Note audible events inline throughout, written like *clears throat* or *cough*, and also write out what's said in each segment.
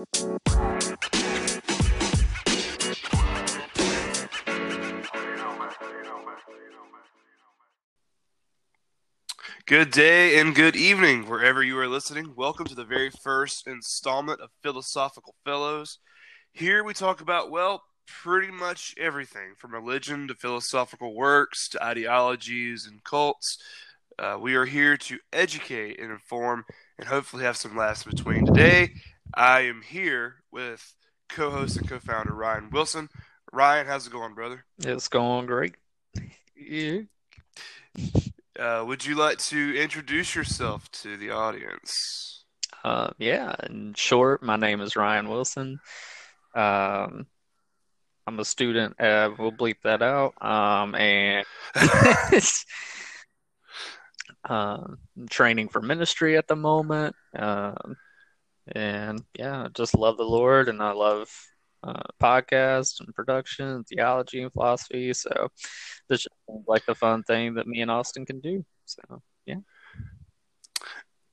Good day and good evening, wherever you are listening. Welcome to the very first installment of Philosophical Fellows. Here we talk about, well, pretty much everything from religion to philosophical works to ideologies and cults. Uh, we are here to educate and inform and hopefully have some laughs between. Today, I am here with co host and co founder Ryan Wilson. Ryan, how's it going, brother? It's going great. Yeah. Uh, would you like to introduce yourself to the audience? Uh, yeah, in short, my name is Ryan Wilson. Um, I'm a student. Uh, we'll bleep that out. Um, and *laughs* *laughs* um, training for ministry at the moment. Um, and yeah, I just love the Lord, and I love uh, podcasts and production, theology and philosophy. So this is like the fun thing that me and Austin can do. So yeah.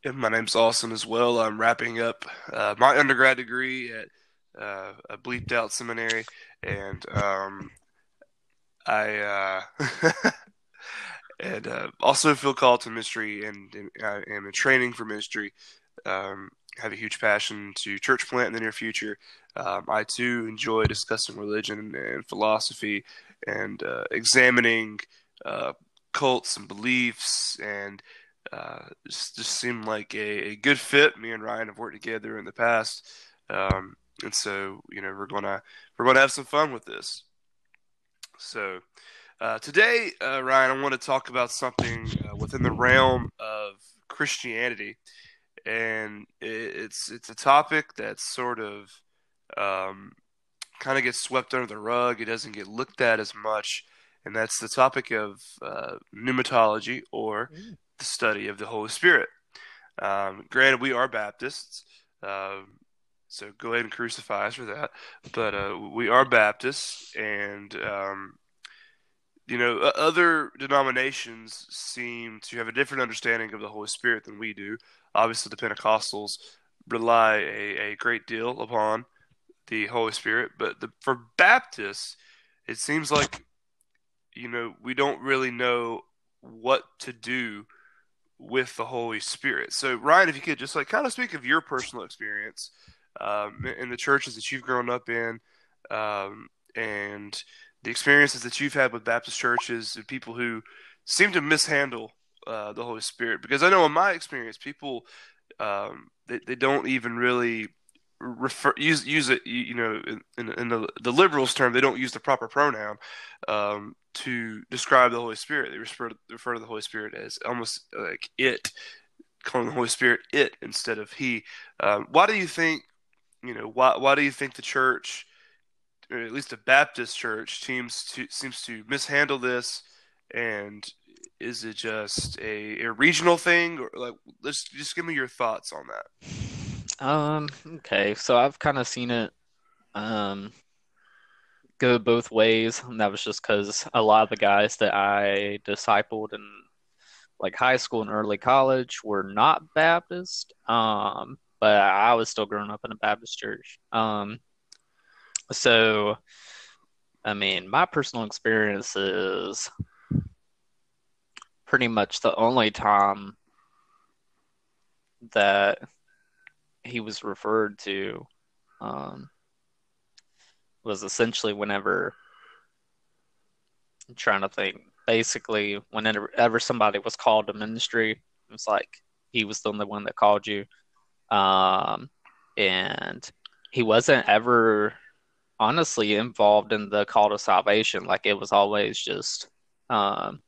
yeah my name's Austin as well. I'm wrapping up uh, my undergrad degree at uh, a bleeped out seminary, and um, I uh, *laughs* and uh, also feel called to ministry and, and I am in training for ministry. Um, have a huge passion to church plant in the near future. Um, I too enjoy discussing religion and philosophy and uh, examining uh, cults and beliefs, and uh, just, just seemed like a, a, good fit. Me and Ryan have worked together in the past, um, and so you know we're gonna we're gonna have some fun with this. So. Uh, today, uh, Ryan, I want to talk about something uh, within the realm of Christianity and it's it's a topic that's sort of um, kind of gets swept under the rug. It doesn't get looked at as much, and that's the topic of uh, pneumatology or mm. the study of the Holy Spirit. Um, granted, we are Baptists, uh, so go ahead and crucify us for that. But uh, we are Baptists, and um, you know, other denominations seem to have a different understanding of the Holy Spirit than we do. Obviously, the Pentecostals rely a, a great deal upon the Holy Spirit, but the, for Baptists, it seems like you know we don't really know what to do with the Holy Spirit. So, Ryan, if you could just like kind of speak of your personal experience um, in the churches that you've grown up in, um, and the experiences that you've had with Baptist churches and people who seem to mishandle uh, the Holy Spirit. Because I know in my experience, people um, they, they don't even really refer use use it you know in, in the, the liberals term they don't use the proper pronoun um, to describe the Holy Spirit they refer refer to the Holy Spirit as almost like it calling the Holy Spirit it instead of he um, why do you think you know why why do you think the church or at least a Baptist church seems to seems to mishandle this and is it just a, a regional thing or like let's just give me your thoughts on that um, okay, so I've kind of seen it um, go both ways. And that was just because a lot of the guys that I discipled in like high school and early college were not Baptist. Um, but I was still growing up in a Baptist church. Um, so, I mean, my personal experience is pretty much the only time that he was referred to um, was essentially whenever I'm trying to think basically whenever ever somebody was called to ministry it was like he was the only one that called you. Um, and he wasn't ever honestly involved in the call to salvation. Like it was always just um,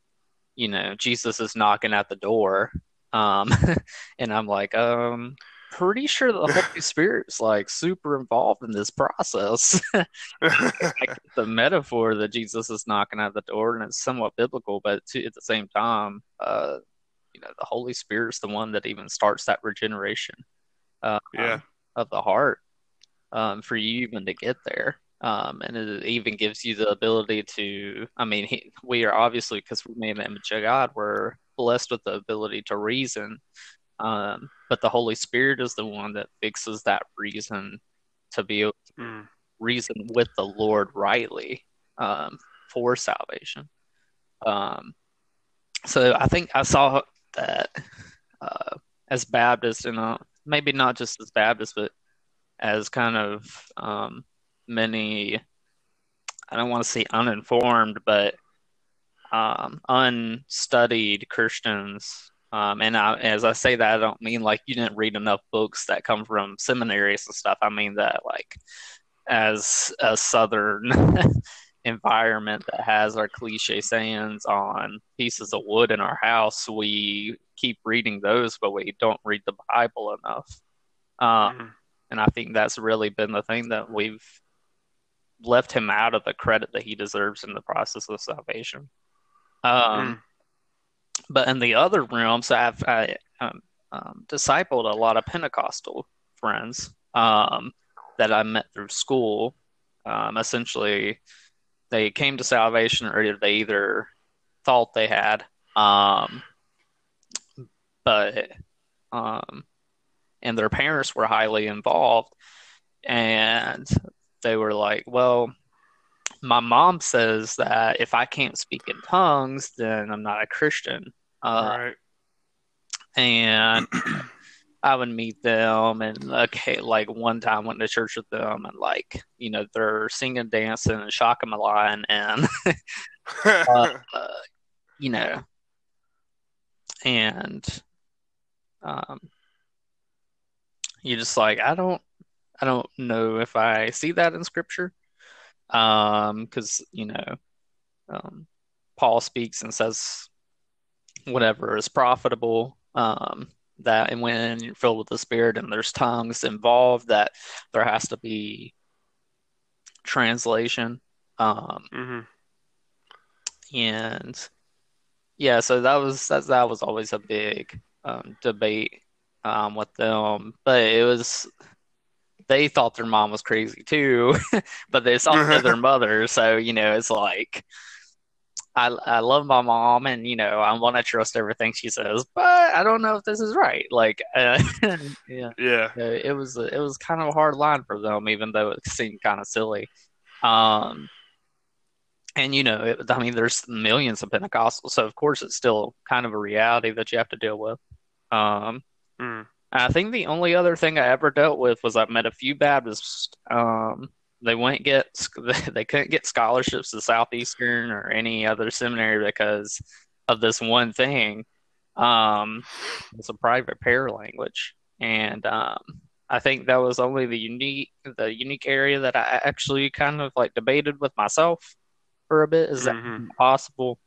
you know jesus is knocking at the door um, *laughs* and i'm like um pretty sure the Holy *laughs* Spirit's like super involved in this process. *laughs* the metaphor that Jesus is knocking at the door, and it's somewhat biblical, but to, at the same time, uh, you know, the Holy Spirit's the one that even starts that regeneration, uh, yeah. of the heart, um, for you even to get there. Um, and it even gives you the ability to. I mean, he, we are obviously because we made the image of God, we're blessed with the ability to reason um, but the Holy Spirit is the one that fixes that reason to be able to Mm. reason with the Lord rightly um, for salvation. Um, so I think I saw that uh, as Baptist, and uh, maybe not just as Baptist, but as kind of um, many, I don't want to say uninformed, but um, unstudied Christians. Um, and I, as I say that, I don't mean like you didn't read enough books that come from seminaries and stuff. I mean that like as a Southern *laughs* environment that has our cliche sayings on pieces of wood in our house, we keep reading those, but we don't read the Bible enough. Um, Mhm. and I think that's really been the thing that we've left him out of the credit that he deserves in the process of salvation. Um, Mm. But in the other realms, I've I, um, um, discipled a lot of Pentecostal friends um, that I met through school. Um, essentially, they came to salvation, or they either thought they had, um, but um, and their parents were highly involved, and they were like, "Well, my mom says that if I can't speak in tongues, then I'm not a Christian." Uh, right. and I would meet them, and okay, like one time went to church with them, and like you know they're singing, dancing, and shocking my line, and *laughs* *laughs* uh, uh, you know, and um, you just like I don't, I don't know if I see that in scripture, um, because you know, um, Paul speaks and says whatever is profitable, um, that and when you're filled with the Spirit and there's tongues involved, that there has to be translation, um, Mhm. and yeah, so that was that that was always a big um, debate um, with them, but it was they thought their mom was crazy too, *laughs* but they saw their *laughs* mother, so you know it's like I I love my mom, and you know I want to trust everything she says, but I don't know if this is right. Like, uh, *laughs* yeah, Yeah. it was it was kind of a hard line for them, even though it seemed kind of silly. Um, and you know, it, I mean, there's millions of Pentecostals, so of course it's still kind of a reality that you have to deal with. Um, Mm. I think the only other thing I ever dealt with was I met a few Baptists. Um, they wouldn't get *laughs* they couldn't get scholarships to Southeastern or any other seminary because of this one thing. Um, it's a private prayer language, and um, I think that was only the unique the unique area that I actually kind of like debated with myself for a bit. Is that Mhm. possible?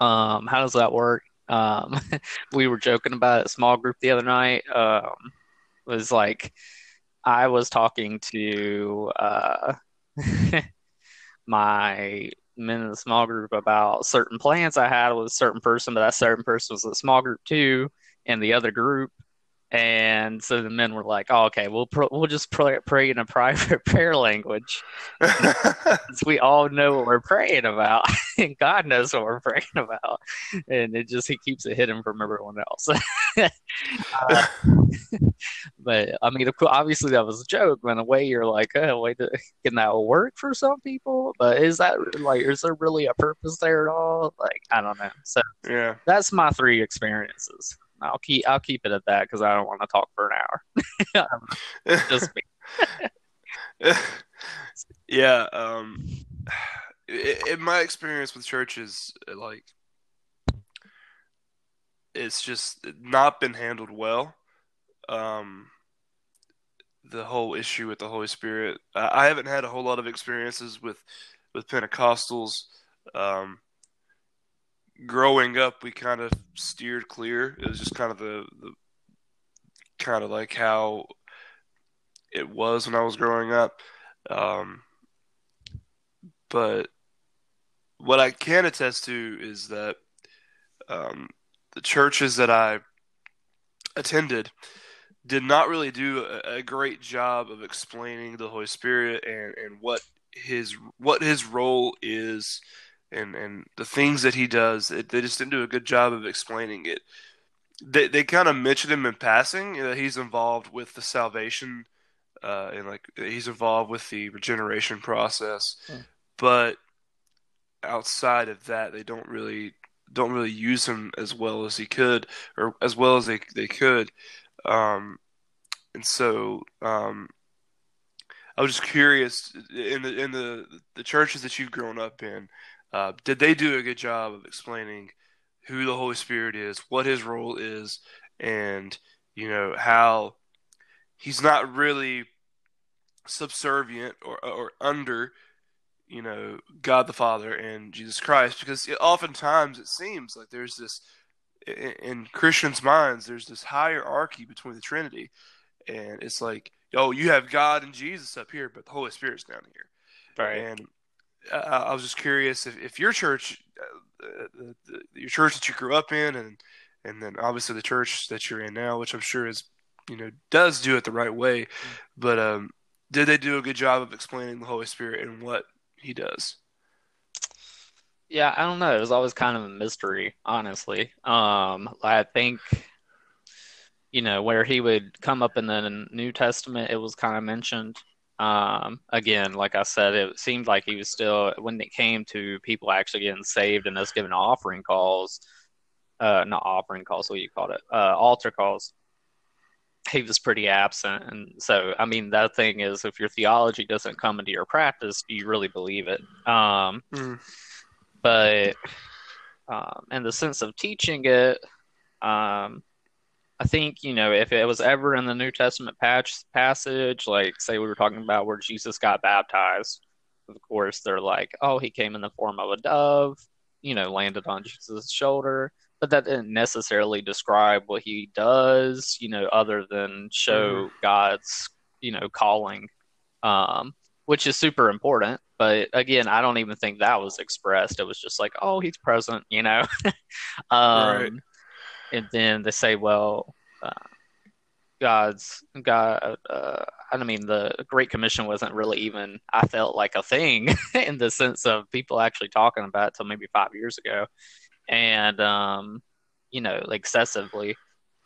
Um, how does that work? Um, *laughs* we were joking about it, small group the other night. Um, was like I was talking to uh, *laughs* my men in the small group about certain plans I had with a certain person, but that certain person was a small group too, and the other group. And so the men were like, "Oh, okay, we'll pr- we'll just pray, pray in a *laughs* private prayer language, *laughs* we all know what we're praying about, *laughs* and God knows what we're praying about, and it just he keeps it hidden from everyone else." Uh, but I mean, obviously that was a joke. But in a way, you're like, "Oh, wait, can that work for some people?" But is that like, is there really a purpose there at all? Like, I don't know. So yeah. that's my three experiences. I'll keep I'll keep it at that because I don't want to talk for an hour. *laughs* Just me. *laughs* yeah. Um, in my experience with churches, like, it's just not been handled well. Um, the whole issue with the Holy Spirit. I I haven't had a whole lot of experiences with with Pentecostals. Um, growing up, we kind of steered clear. It was just kind of the, the kind of like how it was when I was growing up. Um, but what I can attest to is that um, the churches that I attended did not really do a, a great job of explaining the Holy Spirit and, and what his what his role is and, and the things that he does. It, they just didn't do a good job of explaining it. They they kind of mentioned him in passing that he's involved with the salvation uh, and like he's involved with the regeneration process, Hmm. but outside of that, they don't really don't really use him as well as he could, or as well as they they could. Um, and so um, I was just curious in the in the the churches that you've grown up in, uh, did they do a good job of explaining who the Holy Spirit is, what his role is, and you know how he's not really subservient or or under you know God the Father and Jesus Christ? Because it, oftentimes it seems like there's this in, in Christians' minds there's this hierarchy between the Trinity. And it's like oh you have God and Jesus up here but the Holy Spirit's down here. Right. and uh, I was just curious if, if your church uh, the, the, your church that you grew up in and and then obviously the church that you're in now which I'm sure is you know does do it the right way but um did they do a good job of explaining the Holy Spirit and what he does? Yeah, I don't know. It was always kind of a mystery, honestly. Um, I think, you know, where he would come up in the New Testament, it was kind of mentioned. Um, again, like I said, it seemed like he was still, when it came to people actually getting saved and us giving offering calls, uh, not offering calls, what you called it? Uh, altar calls. He was pretty absent. And so, I mean, that thing is if your theology doesn't come into your practice, do you really believe it? Um, Mm. but um, in the sense of teaching it, um, I think you know if it was ever in the New Testament patch, passage, like say we were talking about where Jesus got baptized, of course they're like, oh, he came in the form of a dove, you know, landed on Jesus' shoulder, but that didn't necessarily describe what he does, you know, other than show God's, you know, calling, um, which is super important. But again, I don't even think that was expressed. It was just like, oh, he's present, you know. *laughs* um, Right. And then they say, well, uh, God's God. Uh, I mean, the Great Commission wasn't really even. I felt like a thing *laughs* in the sense of people actually talking about it till maybe five years ago, and um, you know, excessively.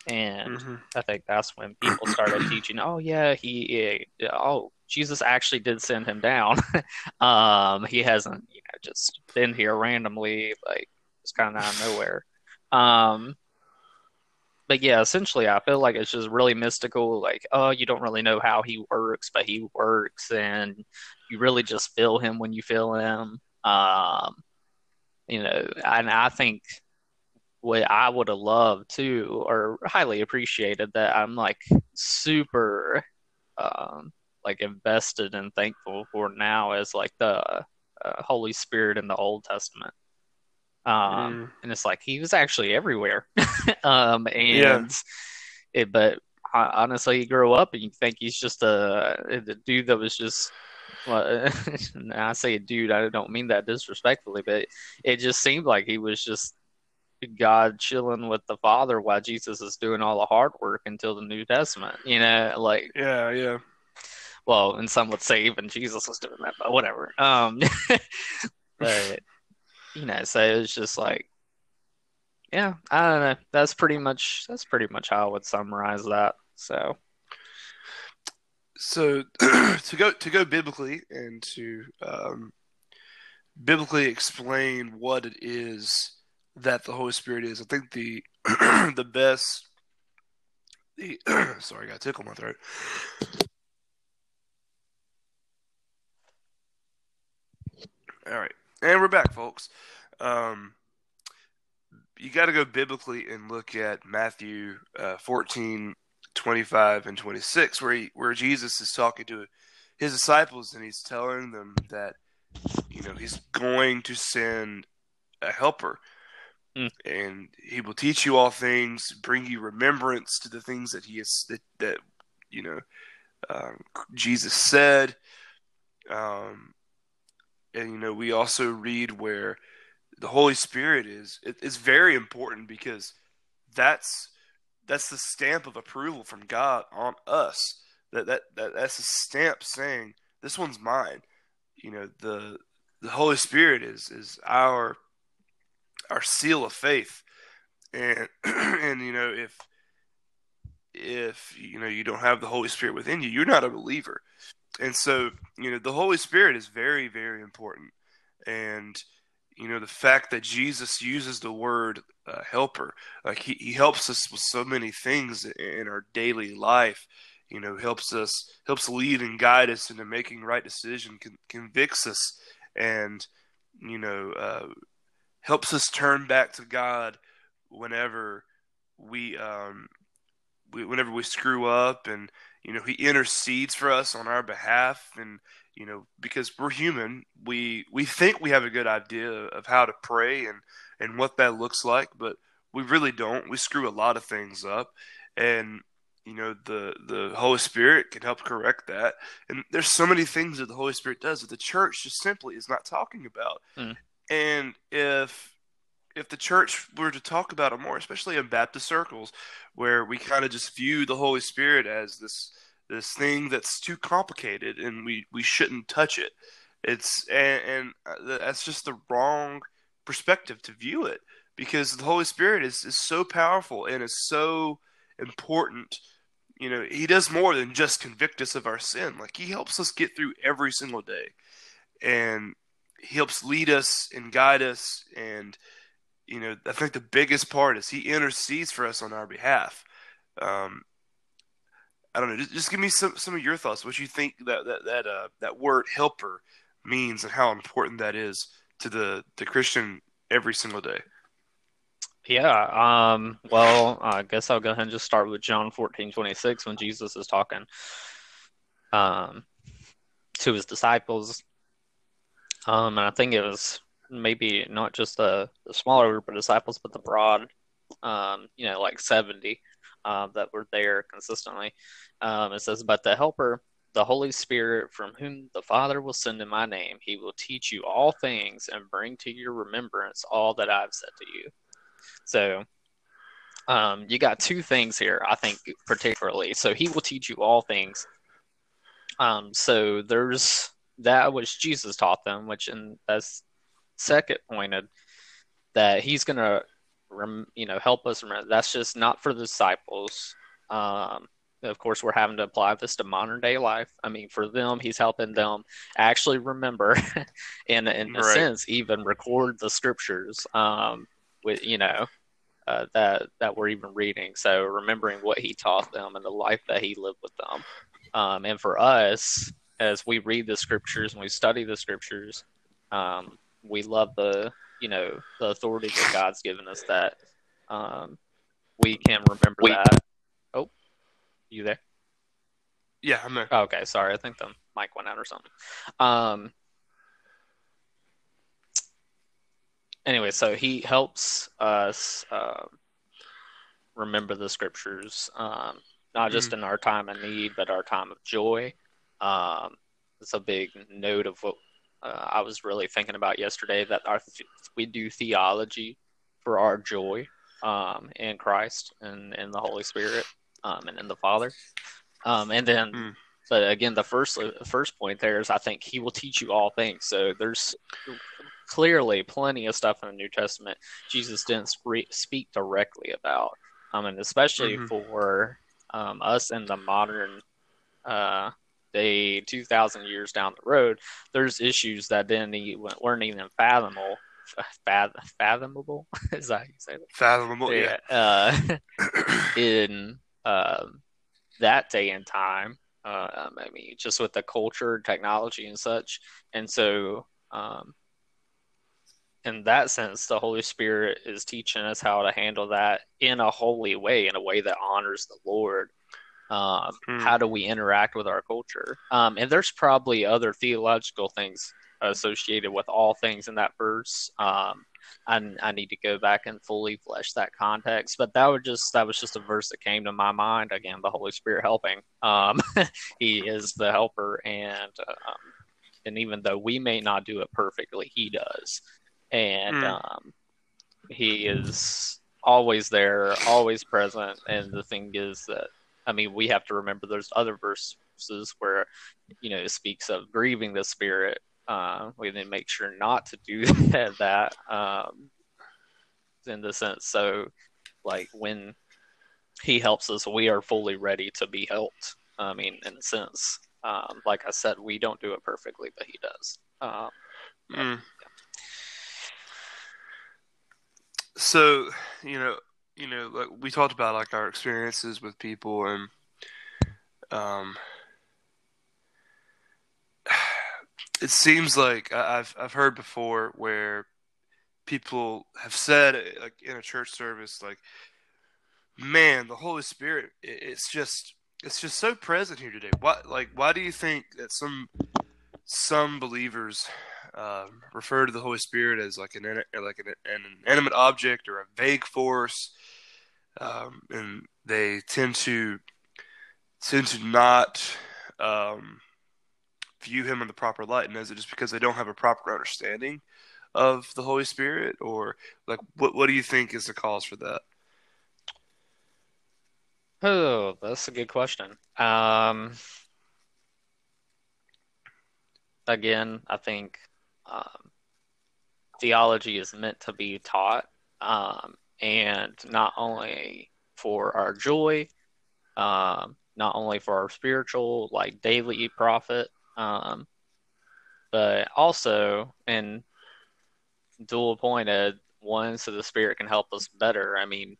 And Mhm. I think that's when people started *clears throat* teaching. Oh yeah, he. eh, Oh, Jesus actually did send him down. *laughs* um, he hasn't, you know, just been here randomly, like just kind of out of nowhere. Um, but yeah, essentially, I feel like it's just really mystical. Like, oh, you don't really know how he works, but he works, and you really just feel him when you feel him. Um, you know, and I think what I would have loved too, or highly appreciated that I'm like super, um, like invested and thankful for now is like the uh, Holy Spirit in the Old Testament. Um, Mm. and it's like he was actually everywhere. *laughs* um, and Yeah. it, but honestly, you grow up and you think he's just a, a dude that was just. Well, *laughs* I say dude, I don't mean that disrespectfully, but it just seemed like he was just God chilling with the Father while Jesus is doing all the hard work until the New Testament. You know, like Yeah, yeah. well, and some would say even Jesus was doing that, but whatever. Um, *laughs* but you know, so it was just like, yeah, I don't know. That's pretty much that's pretty much how I would summarize that. So So *clears throat* to go to go biblically and to um, biblically explain what it is that the Holy Spirit is, I think the *clears throat* the best the *clears throat* sorry, I got tickle my throat. All right, and we're back, folks. Um, you got to go biblically and look at Matthew uh, 14, 25, and 26, where he, where Jesus is talking to his disciples and he's telling them that you know he's going to send a helper Mm. and he will teach you all things bring you remembrance to the things that he has that, that you know um, jesus said um, and you know we also read where the holy spirit is it, it's very important because that's that's the stamp of approval from god on us. That, that that that's a stamp saying this one's mine. You know the the holy spirit is is our our seal of faith. And *clears throat* and you know if if you know you don't have the Holy Spirit within you, you're not a believer. And so, you know, the Holy Spirit is very, very important. And you know, the fact that Jesus uses the word uh, helper, like he, he helps us with so many things in our daily life. You know, helps us, helps lead and guide us into making right decision, con- convicts us, and you know, uh, helps us turn back to God whenever we um, we, whenever we screw up and you know he intercedes for us on our behalf. And you know because we're human we we think we have a good idea of how to pray and and what that looks like but we really don't. We screw a lot of things up. And you know the the holy spirit can help correct that. And there's so many things that the holy spirit does that the church just simply is not talking about. Mm. and if if the church were to talk about it more, especially in Baptist circles, where we kind of just view the Holy Spirit as this this thing that's too complicated and we we shouldn't touch it. It's and, and uh, that's just the wrong perspective to view it because the Holy Spirit is is so powerful and is so important. You know, he does more than just convict us of our sin. Like he helps us get through every single day. And he helps lead us and guide us and you know, I think the biggest part is he intercedes for us on our behalf. Um, I don't know. Just, just, give me some some of your thoughts. What you think that that that uh, that word helper means and how important that is to the the Christian every single day. Yeah. Um, well, I guess I'll go ahead and just start with John fourteen twenty six when Jesus is talking um, to his disciples. Um, and I think it was maybe not just the, the smaller group of disciples, but the broad, um, you know, like 70 uh, that were there consistently. Um, it says, But the Helper, the Holy Spirit, from whom the Father will send in my name, he will teach you all things and bring to your remembrance all that I've said to you. So, um, you got two things here, I think, particularly. So, he will teach you all things. Um, so there's that which Jesus taught them, which and that's second pointed that he's going to, rem- you know, help us remember. That's just not for the disciples. Um, of course, we're having to apply this to modern day life. I mean, for them, he's helping them actually remember, *laughs* in in a right. sense, even record the scriptures. Um, with you know, uh, that that we're even reading. So remembering what he taught them and the life that he lived with them. Um, and for us, as we read the scriptures and we study the scriptures, um, we love the you know the authority that God's given us that um, we can remember Wait. that. Oh, you there? Yeah, I'm there. Okay, sorry. I think the mic went out or something. Um. Anyway, so he helps us uh, remember the scriptures, um, not just mm-hmm. in our time of need, but our time of joy. Um, it's a big note of what uh, I was really thinking about yesterday that our we do theology for our joy um, in Christ and in the Holy Spirit um, and in the Father. Um, and then, mm. but again, the first first point there is I think He will teach you all things. So there's clearly plenty of stuff in the New Testament Jesus didn't speak directly about, um, and especially mm-hmm. for um, us in the modern uh, day, 2,000 years down the road, there's issues that then weren't even fathomable. fathomable *laughs* is that how you say that? Fathomable, yeah. Uh, *clears throat* in um, that day and time, uh, I mean, just with the culture, technology, and such, and so um, in that sense, the Holy Spirit is teaching us how to handle that in a holy way, in a way that honors the Lord um, hmm. How do we interact with our culture? Um, and there's probably other theological things associated with all things in that verse. Um, I, I need to go back and fully flesh that context, but that would just that was just a verse that came to my mind. Again, the Holy Spirit helping. Um, *laughs* he is the helper, and um, and even though we may not do it perfectly, He does, and mm. um, He is always there, always present. And the thing is that I mean, we have to remember there's other verses where, you know, it speaks of grieving the spirit. Uh, we then make sure not to do *laughs* that. Um, in the sense, so like when he helps us. We are fully ready to be helped. I mean, in a sense, um, like I said, we don't do it perfectly, but he does. Um, mm. So, you know, you know, like we talked about like our experiences with people and um *sighs* it seems like I've I've heard before where people have said like in a church service like man the Holy Spirit it's just it's just so present here today. Why like why do you think that some some believers um, refer to the Holy Spirit as like an like an, an inanimate object or a vague force um, and they tend to tend to not um, view him in the proper light. And is it just because they don't have a proper understanding of the Holy Spirit, or like what what do you think is the cause for that? Oh, that's a good question. Um, again, I think um, theology is meant to be taught um, and not only for our joy, um, not only for our spiritual, like daily profit, um, but also in dual pointed one, so the Spirit can help us better. I mean,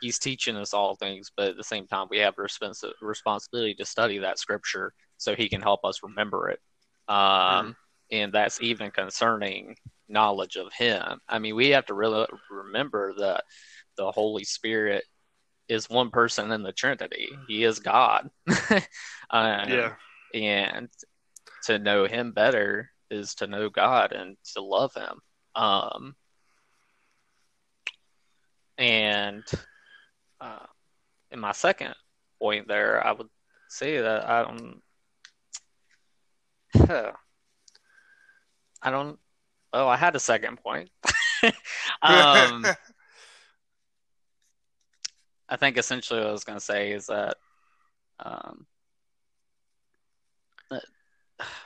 He's teaching us all things, but at the same time, we have respons- responsibility to study that Scripture so He can help us remember it. Um, mm. And that's even concerning knowledge of him. I mean, we have to really remember that the Holy Spirit is one person in the Trinity. He is God. uh, *laughs* yeah. And to know him better is to know God and to love him. Um, and uh, in my second point there, I would say that I don't. I don't Oh, I had a second point. *laughs* um, *laughs* I think essentially what I was going to say is that um, *sighs*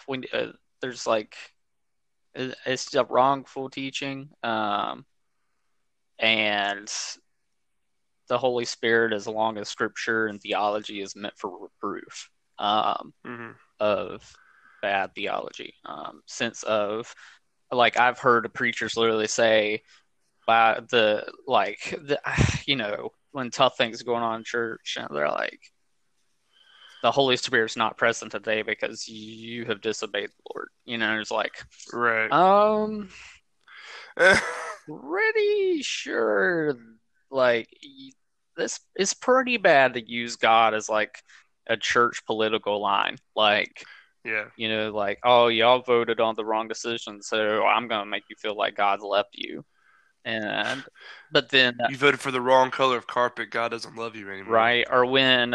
when uh, there's like it's a wrongful teaching, um, and the Holy Spirit, as long as Scripture and theology is meant for reproof um, mm-hmm. of bad theology, um, sense of like I've heard preachers literally say by the like the *sighs* you know when tough things are going on in church and they're like the Holy Spirit's not present today because you have disobeyed the Lord. You know, it's like right. Um, *laughs* pretty sure like this is pretty bad to use God as like a church political line. Like yeah. You know, like, oh, y'all voted on the wrong decision, so I'm going to make you feel like God's left you. And, but then. You voted for the wrong color of carpet. God doesn't love you anymore. Right. Or when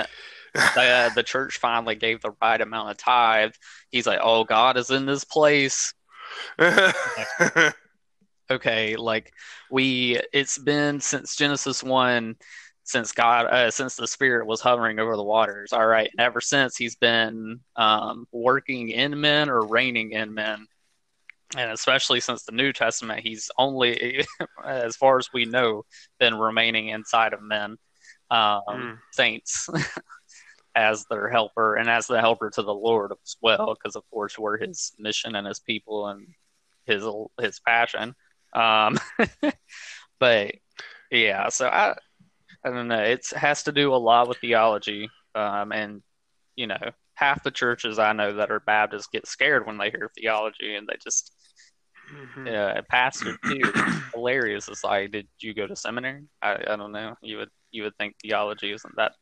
the, uh, the church finally gave the right amount of tithe, he's like, oh, God is in this place. *laughs* okay. Like, we, it's been since Genesis 1 since God, uh, since the Spirit was hovering over the waters. All right, and ever since he's been um, working in men or reigning in men, and especially since the New Testament, he's only, *laughs* as far as we know, been remaining inside of men, um, mm. saints. *laughs* as their helper and as the helper to the Lord as well, because of course we're His mission and His people and His His passion. Um, *laughs* but yeah, so I I don't know. It has to do a lot with theology, um, and you know, half the churches I know that are Baptists get scared when they hear theology, and they just mm-hmm. uh, pastor too. hilarious. It's like, did you go to seminary? I, I don't know. You would you would think theology isn't that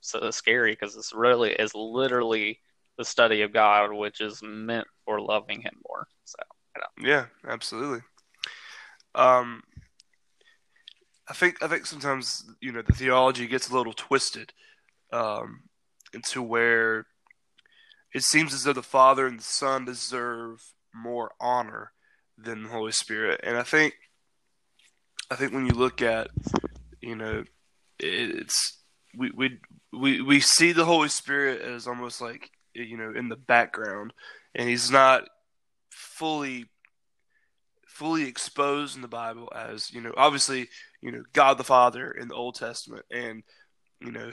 so scary because it's really is literally the study of God, which is meant for loving Him more. So yeah, absolutely. Um, I think I think sometimes you know the theology gets a little twisted um, into where it seems as though the Father and the Son deserve more honor than the Holy Spirit, and I think I think when you look at you know it's we we we we see the Holy Spirit as almost like you know in the background, and he's not fully fully exposed in the Bible as you know obviously you know God the Father in the Old Testament and you know,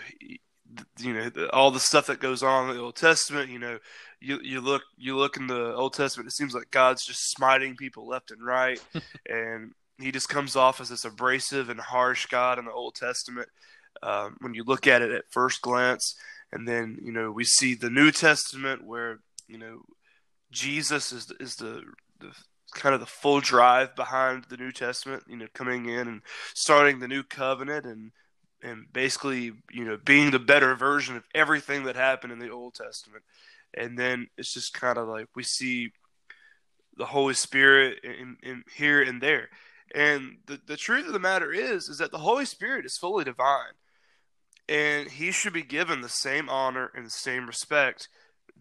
you know the, all the stuff that goes on in the Old Testament. You know, you you look you look in the Old Testament, it seems like God's just smiting people left and right, *laughs* and he just comes off as this abrasive and harsh God in the Old Testament. Um, when you look at it at first glance, and then you know we see the New Testament where you know Jesus is is the the kind of the full drive behind the New Testament. You know, coming in and starting the new covenant and and basically you know being the better version of everything that happened in the Old Testament. And then it's just kind of like we see the Holy Spirit in, in here and there. And the, the truth of the matter is, is that the Holy Spirit is fully divine, and He should be given the same honor and the same respect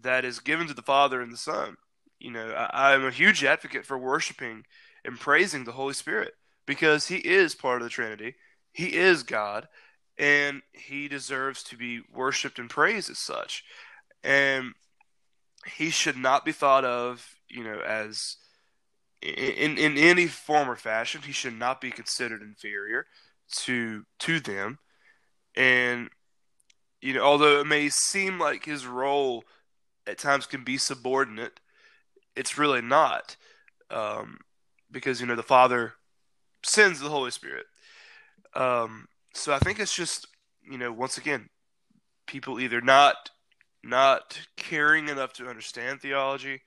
that is given to the Father and the Son. You know, I, I'm a huge advocate for worshiping and praising the Holy Spirit because He is part of the Trinity. He is God, and He deserves to be worshipped and praised as such. And He should not be thought of, you know, as in in any form or fashion, he should not be considered inferior to to them. And you know, although it may seem like his role at times can be subordinate, it's really not, um, because you know the Father sends the Holy Spirit. Um, so I think it's just you know once again, people either not not caring enough to understand theology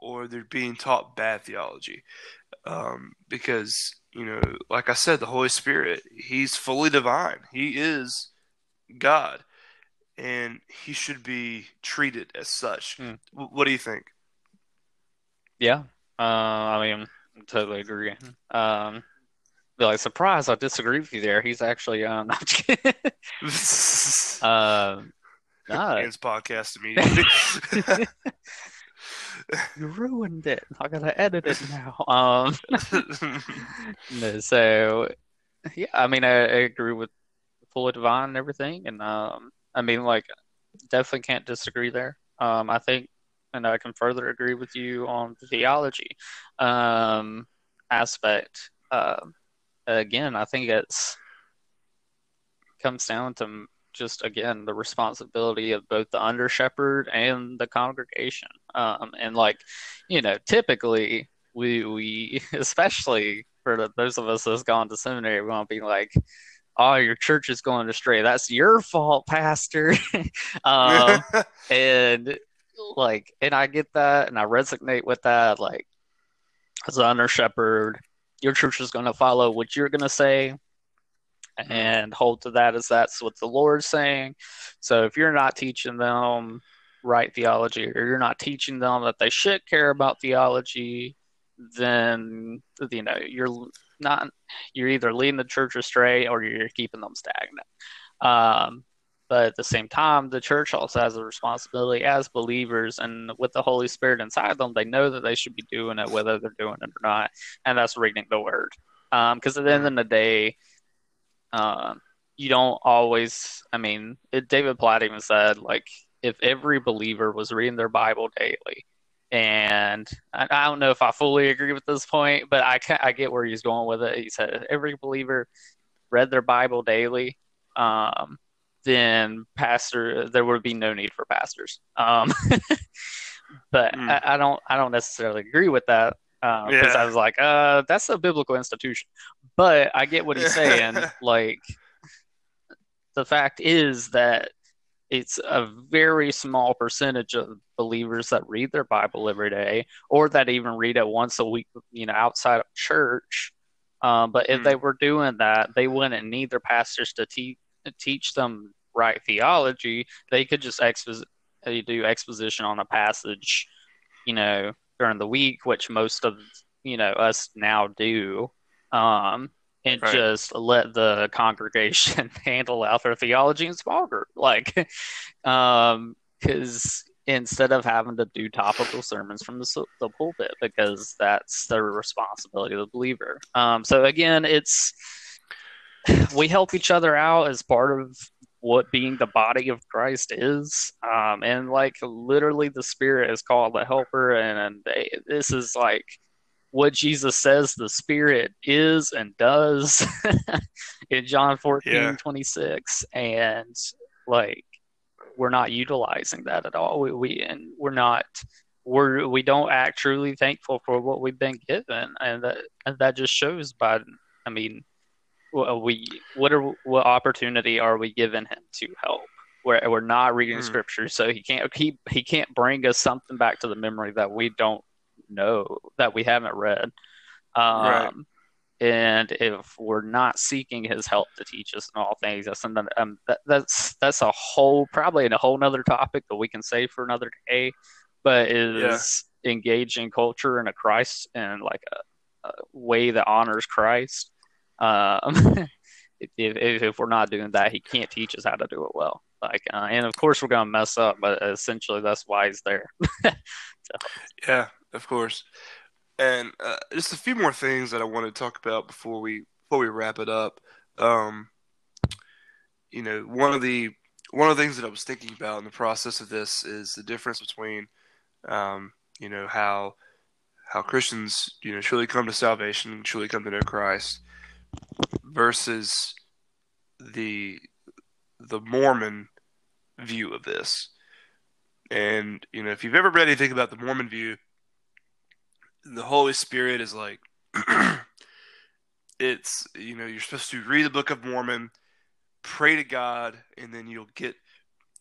or they're being taught bad theology. Um, because, you know, like I said, the Holy Spirit, he's fully divine. He is God. And he should be treated as such. Mm. What do you think? Yeah. Uh, I mean, I totally agree. Um, like, surprise, I disagree with you there. He's actually, *laughs* *laughs* um, uh, nah. Ends podcast *laughs* immediately you ruined it. I gotta edit it now. Um, so yeah, I mean, I, I, agree with fully divine and everything, and um, I mean, like, definitely can't disagree there. Um, I think, and I can further agree with you on the theology um, aspect. Uh, again, I think it's comes down to just again the responsibility of both the under shepherd and the congregation. Um, and like, you know, typically we we *laughs* especially for the, those of us that's gone to seminary, we want to be like, "Oh, your church is going astray. That's your fault, pastor." *laughs* um, *laughs* and like, and I get that, and I resonate with that. Like, as an under shepherd, your church is going to follow what you're going to say and hold to that as that's what the Lord's saying. So if you're not teaching them right theology or you're not teaching them that they should care about theology, then you know you're not you're either leading the church astray or you're keeping them stagnant. Um, but at the same time, the church also has a responsibility as believers, and with the Holy Spirit inside them, they know that they should be doing it whether they're doing it or not, and that's reading the Word. Because um, at the end of the day, uh, you don't always. I mean, it, David Platt even said like if every believer was reading their Bible daily, and I, I don't know if I fully agree with this point, but I I get where he's going with it. He said every believer read their Bible daily, um, then pastor there would be no need for pastors. Um, *laughs* but mm. I, I, don't I don't necessarily agree with that because uh, yeah. I was like, uh, that's a biblical institution. But I get what he's saying. *laughs* like, the fact is that it's a very small percentage of believers that read their Bible every day, or that even read it once a week, you know, outside of church. Um, but if mm. they were doing that, they wouldn't need their pastors to te- teach them right theology. They could just expo- do exposition on a passage, you know, during the week, which most of you know us now do um, and right. just let the congregation *laughs* handle out their theology in small group, like, because *laughs* um, instead of having to do topical sermons from the, the pulpit, because that's the responsibility of the believer. Um, so again, it's *laughs* we help each other out as part of what being the body of Christ is. Um, and like literally the spirit is called the helper. And, and they, this is like what Jesus says the Spirit is and does *laughs* in John 14, Yeah. 26. And like, we're not utilizing that at all. We, we and we're not we're we don't act truly thankful for what we've been given, and that and that just shows by I mean, what we what are what opportunity are we giving him to help? Where we're not reading Hmm. scripture, so he can't he he can't bring us something back to the memory that we don't know that we haven't read. Um, Right. And if we're not seeking his help to teach us in all things, that's something um, that, that's that's a whole probably in a whole nother topic that we can save for another day. But is engaging culture in a Christ and like a, a way that honors Christ. Um, *laughs* if, if if we're not doing that, he can't teach us how to do it well. Like, uh, and of course we're gonna mess up, but essentially that's why he's there. *laughs* Yeah, of course. And uh, just a few more things that I want to talk about before we before we wrap it up. Um, you know, one of the one of the things that I was thinking about in the process of this is the difference between, um, you know, how how Christians, you know, truly come to salvation, truly come to know Christ, versus the the Mormon view of this. And you know, if you've ever read anything about the Mormon view, the Holy Spirit is like *clears throat* it's you know, you're supposed to read the Book of Mormon, pray to God, and then you'll get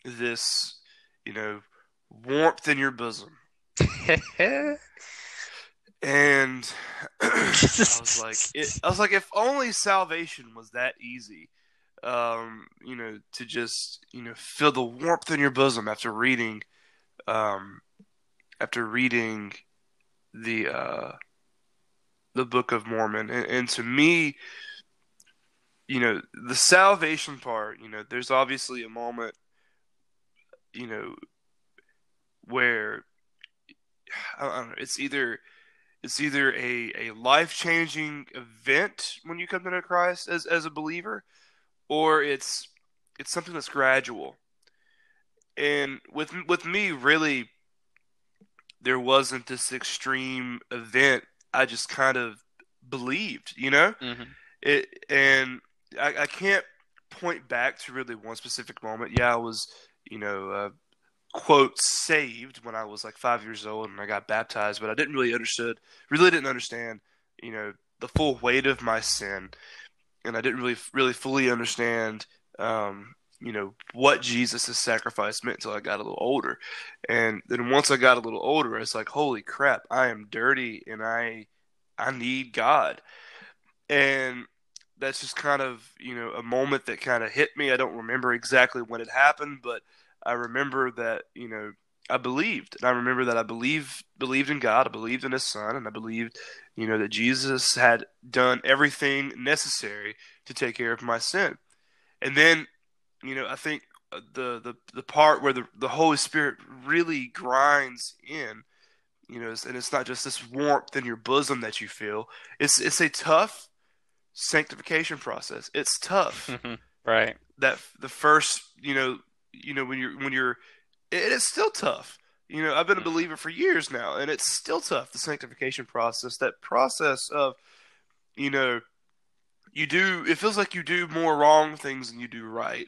this, you know, warmth in your bosom. *laughs* And *laughs* I was like, it, I was like, if only salvation was that easy, um, you know, to just you know feel the warmth in your bosom after reading, um, after reading the uh, the Book of Mormon, and, and to me, you know, the salvation part, you know, there's obviously a moment, you know, where I don't know, it's either it's either a, a life changing event when you come to know Christ as, as a believer, or it's it's something that's gradual. And with with me, really, there wasn't this extreme event. I just kind of believed, you know, Mhm. it, and I, I can't point back to really one specific moment. Yeah, I was, you know, uh, quote saved when I was like five years old and I got baptized, but I didn't really understood, really didn't understand, you know, the full weight of my sin, and I didn't really, really fully understand, um, you know, what Jesus' sacrifice meant until I got a little older, and then once I got a little older, it's like, holy crap, I am dirty and I, I need God, and that's just kind of you know a moment that kind of hit me. I don't remember exactly when it happened, but I remember that you know I believed, and I remember that I believed believed in God, I believed in His Son, and I believed you know that Jesus had done everything necessary to take care of my sin. And then you know I think uh, the the the part where the the Holy Spirit really grinds in, you know, and it's not just this warmth in your bosom that you feel. It's it's a tough sanctification process. It's tough *laughs* right. that the first you know you know when you're when you're it is still tough. You know i've been a Mhm. believer for years now and it's still tough the sanctification process that process of you know you do it feels like you do more wrong things than you do right.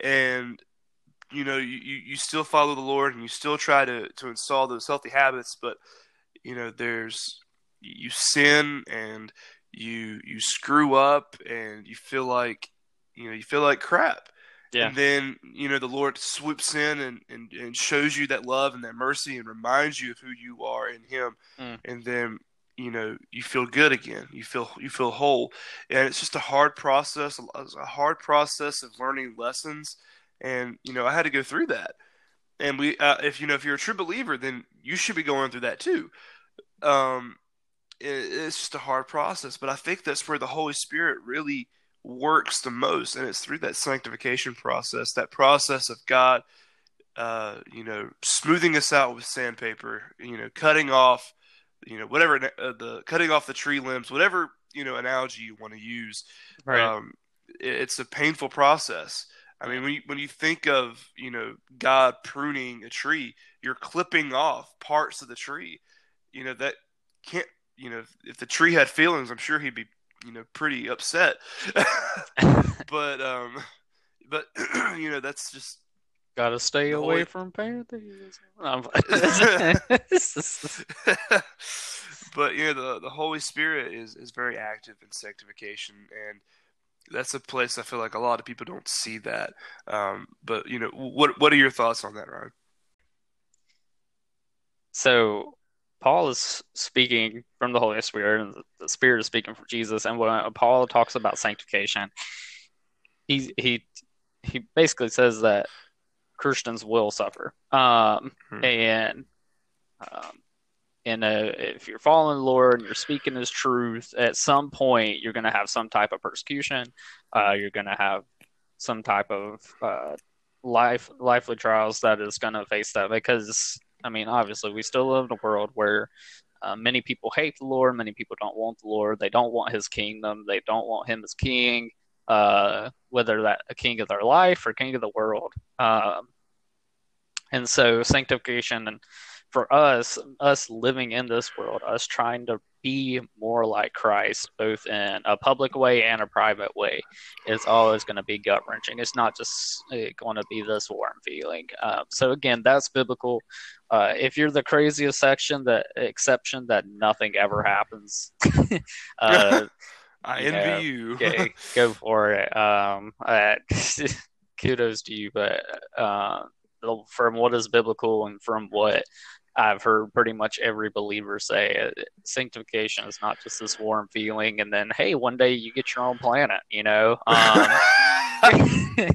And you know you, you you still follow the lord and you still try to to install those healthy habits but you know there's you sin and you you screw up and you feel like you know you feel like crap Yeah. and then you know the lord swoops in and, and and shows you that love and that mercy and reminds you of who you are in him. Mm. and then you know you feel good again. You feel you feel whole. And it's just a hard process a hard process of learning lessons. And you know i had to go through that. And we uh, if you know if you're a true believer then you should be going through that too. Um it, it's just a hard process. But i think that's where the holy spirit really works the most and it's through that sanctification process that process of god uh you know smoothing us out with sandpaper you know cutting off you know whatever uh, the cutting off the tree limbs whatever you know analogy you want to use Right. um, it- it's a painful process. I mean, when you, when you think of you know God pruning a tree, you're clipping off parts of the tree. You know that can't you know, if the tree had feelings, I'm sure he'd be, you know, pretty upset. *laughs* but um, but *clears throat* you know, that's just Gotta stay away Holy- from panthers. *laughs* *laughs* But you know the the Holy Spirit is is very active in sanctification, and that's a place I feel like a lot of people don't see that. Um, but you know, what what are your thoughts on that, Ryan? so Paul is speaking from the Holy Spirit, and the Spirit is speaking from Jesus. And when Paul talks about sanctification, he he he basically says that Christians will suffer, um, Hmm. and um, and uh, if you're following the Lord and you're speaking His truth, at some point you're going to have some type of persecution. Uh, you're going to have some type of uh, life lively trials that is going to face that because I mean, obviously, we still live in a world where uh, many people hate the Lord. Many people don't want the Lord. They don't want His kingdom. They don't want Him as King, uh, whether that a king of their life or king of the world. Um, and so, sanctification and for us, us living in this world, us trying to be more like Christ, both in a public way and a private way, is always going to be gut wrenching. It's not just uh, going to be this warm feeling. Um, so again, that's biblical. Uh, if you're the craziest section, that exception that nothing ever happens, *laughs* uh, *laughs* I you envy know, you. go, go for it. Um, *laughs* kudos to you, but uh, from what is biblical and from what I've heard pretty much every believer say, uh, sanctification is not just this warm feeling, and then hey, one day you get your own planet, you know. Um, *laughs*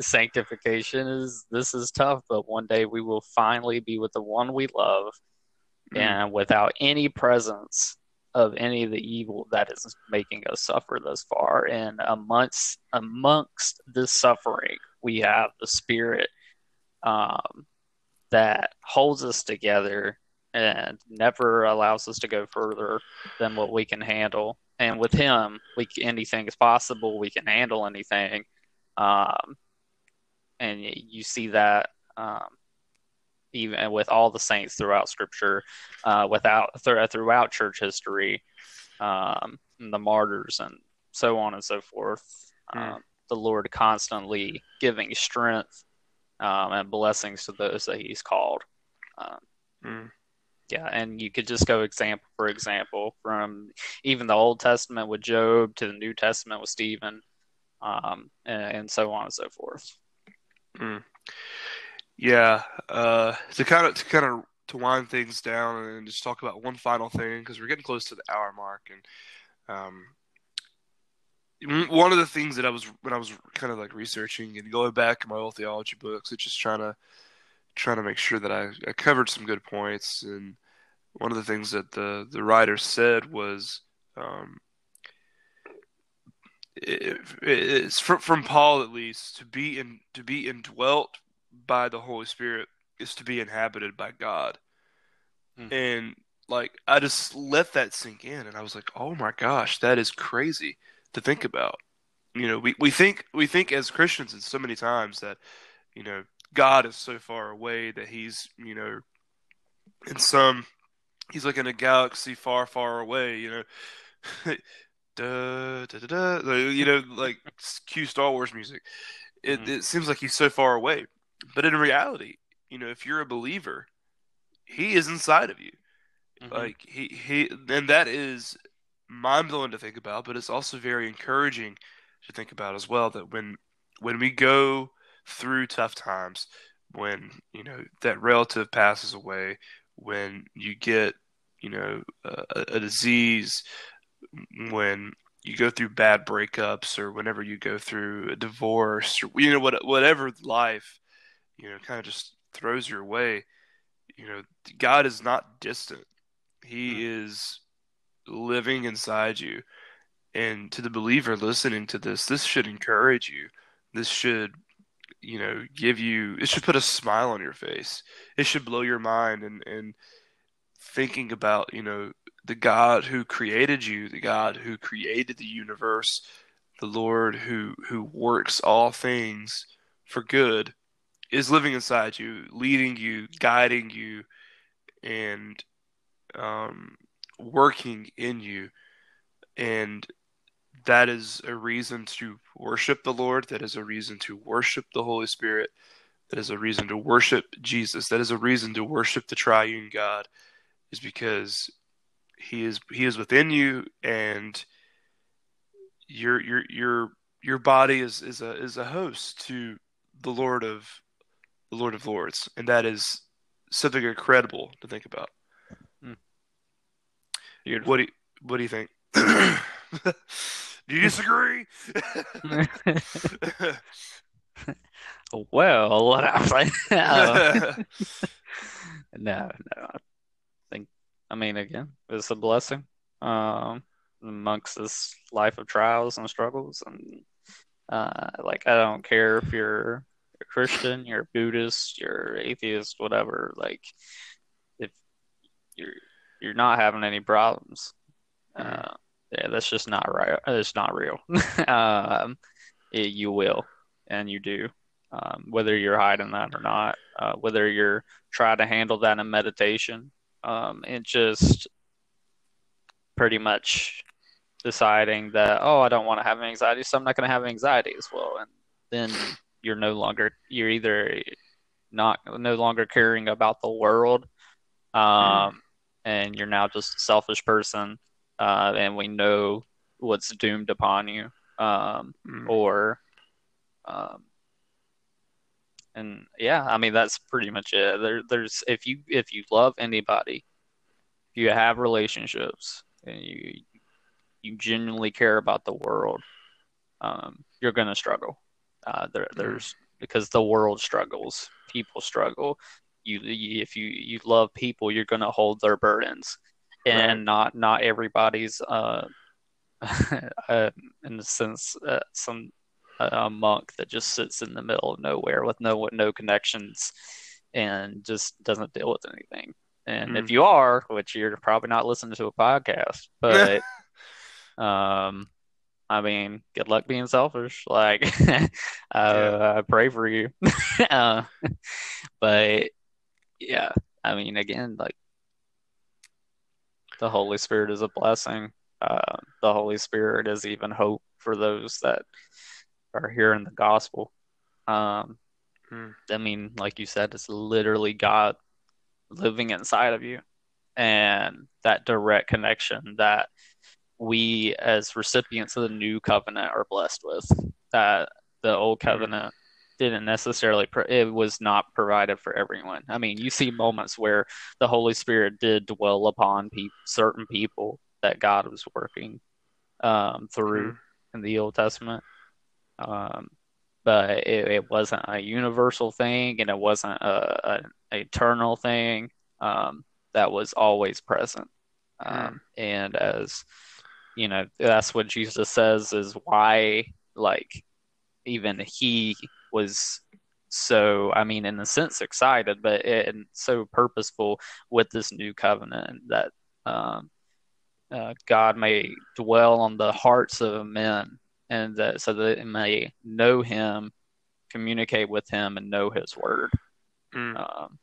sanctification is this is tough, but one day we will finally be with the one we love, Mm. and without any presence of any of the evil that is making us suffer thus far. And amongst amongst this suffering, we have the Spirit um, that holds us together and never allows us to go further than what we can handle. And with Him, we anything is possible. We can handle anything, um, and you see that. Um, even with all the saints throughout Scripture, uh, without th- throughout church history, um, and the martyrs, and so on and so forth. Mm. Um, the Lord constantly giving strength um, and blessings to those that He's called. Um, Mm. yeah, and you could just go example for example from even the Old Testament with Job to the New Testament with Stephen, um, and, and so on and so forth. Yeah, uh, to kind of to kind of to wind things down and just talk about one final thing because we're getting close to the hour mark, and um, one of the things that I was when I was kind of like researching and going back in my old theology books, it's just trying to trying to make sure that I, I covered some good points, and one of the things that the the writer said was. Um, it, it's from, from Paul at least to be in to be indwelt by the Holy Spirit is to be inhabited by God. Mhm. And like I just let that sink in and I was like, "Oh my gosh, that is crazy to think about." You know, we, we think we think as Christians and so many times that, you know, God is so far away that he's, you know, in some he's like in a galaxy far, far away, you know. *laughs* da, da, da, da, like, you know, like cue Star Wars music. It Mhm. it seems like he's so far away, but in reality, you know, if you're a believer, he is inside of you. Mhm. Like he he, and that is mind blowing to think about, but it's also very encouraging to think about as well. That when when we go through tough times, when you know that relative passes away, when you get you know a, a disease, when you go through bad breakups, or whenever you go through a divorce, or you know what whatever life you know kind of just throws your way. You know, God is not distant. He mm-hmm. is living inside you. And to the believer listening to this, this should encourage you. This should, you know, give you, it should put a smile on your face. It should blow your mind and, and thinking about, you know, the God who created you, the God who created the universe, the Lord who, who works all things for good is living inside you, leading you, guiding you, and um, working in you, and that is a reason to worship the Lord. That is a reason to worship the Holy Spirit. That is a reason to worship Jesus. That is a reason to worship the triune God, is because He is He is within you, and your your your your body is is a is a host to the Lord of the Lord of Lords, and that is something incredible to think about. Beautiful. What do you, what do you think? *coughs* do you disagree? *laughs* well, what I think. *laughs* uh, no, no. I think. I mean, again, it's a blessing. Um, amongst this life of trials and struggles, and uh, like I don't care if you're a Christian, you're a Buddhist, you're atheist, whatever. Like, if you're you're not having any problems, uh, yeah, that's just not right. It's not real. *laughs* um, it, you will, and you do. Um, whether you're hiding that or not, uh, whether you're trying to handle that in meditation, um, and just pretty much deciding that oh, I don't want to have anxiety, so I'm not going to have anxiety as well, and then you're no longer you're either not no longer caring about the world, um, and you're now just a selfish person, uh, and we know what's doomed upon you, um, Mm. or um, and yeah, I mean that's pretty much it. There, there's if you if you love anybody, if you have relationships, and you you genuinely care about the world, um, you're gonna struggle. Uh, there, there's because the world struggles, people struggle. You, you if you you love people, you're gonna hold their burdens, and Right. not not everybody's uh, *laughs* uh in the sense uh, some a monk that just sits in the middle of nowhere with no no connections and just doesn't deal with anything. And if Mm. you are, which you're probably not listening to a podcast, but *laughs* um, I mean, good luck being selfish. Like, *laughs* uh, I pray for you. uh, but yeah, I mean, again, like the Holy Spirit is a blessing. Uh, the Holy Spirit is even hope for those that are hearing the gospel. Um, Hmm. I mean, like you said, it's literally God living inside of you, and that direct connection that we, as recipients of the new covenant, are blessed with. That the old covenant didn't necessarily, pro- it was not provided for everyone. I mean, you see moments where the Holy Spirit did dwell upon pe- certain people that God was working um, through in the Old Testament. Um, but it, it wasn't a universal thing and it wasn't a, a, a eternal thing um, that was always present. Um, And as you know, that's what Jesus says is why, like, even he was so, I mean, in a sense, excited, but and so purposeful with this new covenant that um, uh, God may dwell on the hearts of men, and that so that they may know Him, communicate with Him, and know His word Mm. um,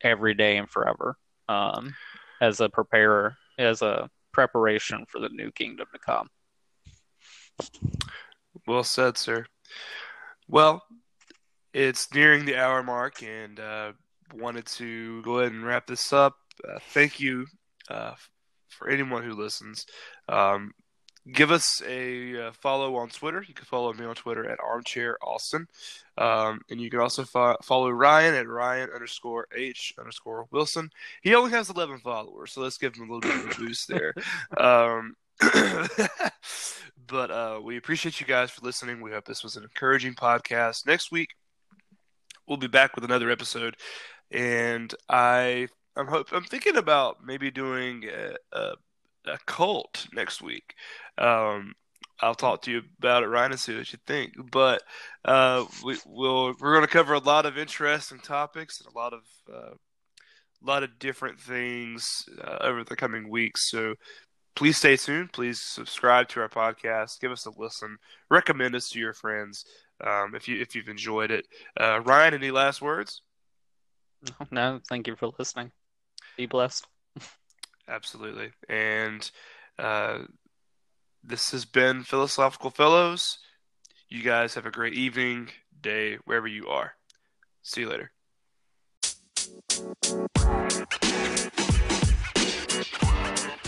every day and forever, um, as a preparer, as a preparation for the new kingdom to come. Well said, sir. Well, it's nearing the hour mark, and uh, wanted to go ahead and wrap this up. Uh, thank you uh, for anyone who listens. Um, give us a uh, follow on Twitter. You can follow me on Twitter at Armchair Austin, um, and you can also fo- follow Ryan at Ryan underscore H underscore Wilson. He only has 11 followers, so let's give him a little bit of a boost there. *laughs* Um, *clears throat* *laughs* but uh, we appreciate you guys for listening. We hope this was an encouraging podcast. Next week, we'll be back with another episode, and I I'm hope I'm thinking about maybe doing a, a, a cult next week. Um, I'll talk to you about it, Ryan, and see what you think. But uh, we, we'll we're going to cover a lot of interesting topics and a lot of uh, a lot of different things uh, over the coming weeks. So Please stay tuned. Please subscribe to our podcast. Give us a listen. Recommend us to your friends um, if you if you've enjoyed it. Uh, Ryan, any last words? *laughs* No, thank you for listening. Be blessed. Absolutely. And uh, this has been Philosophical Fellows. You guys have a great evening, day, wherever you are. See you later. Thank you.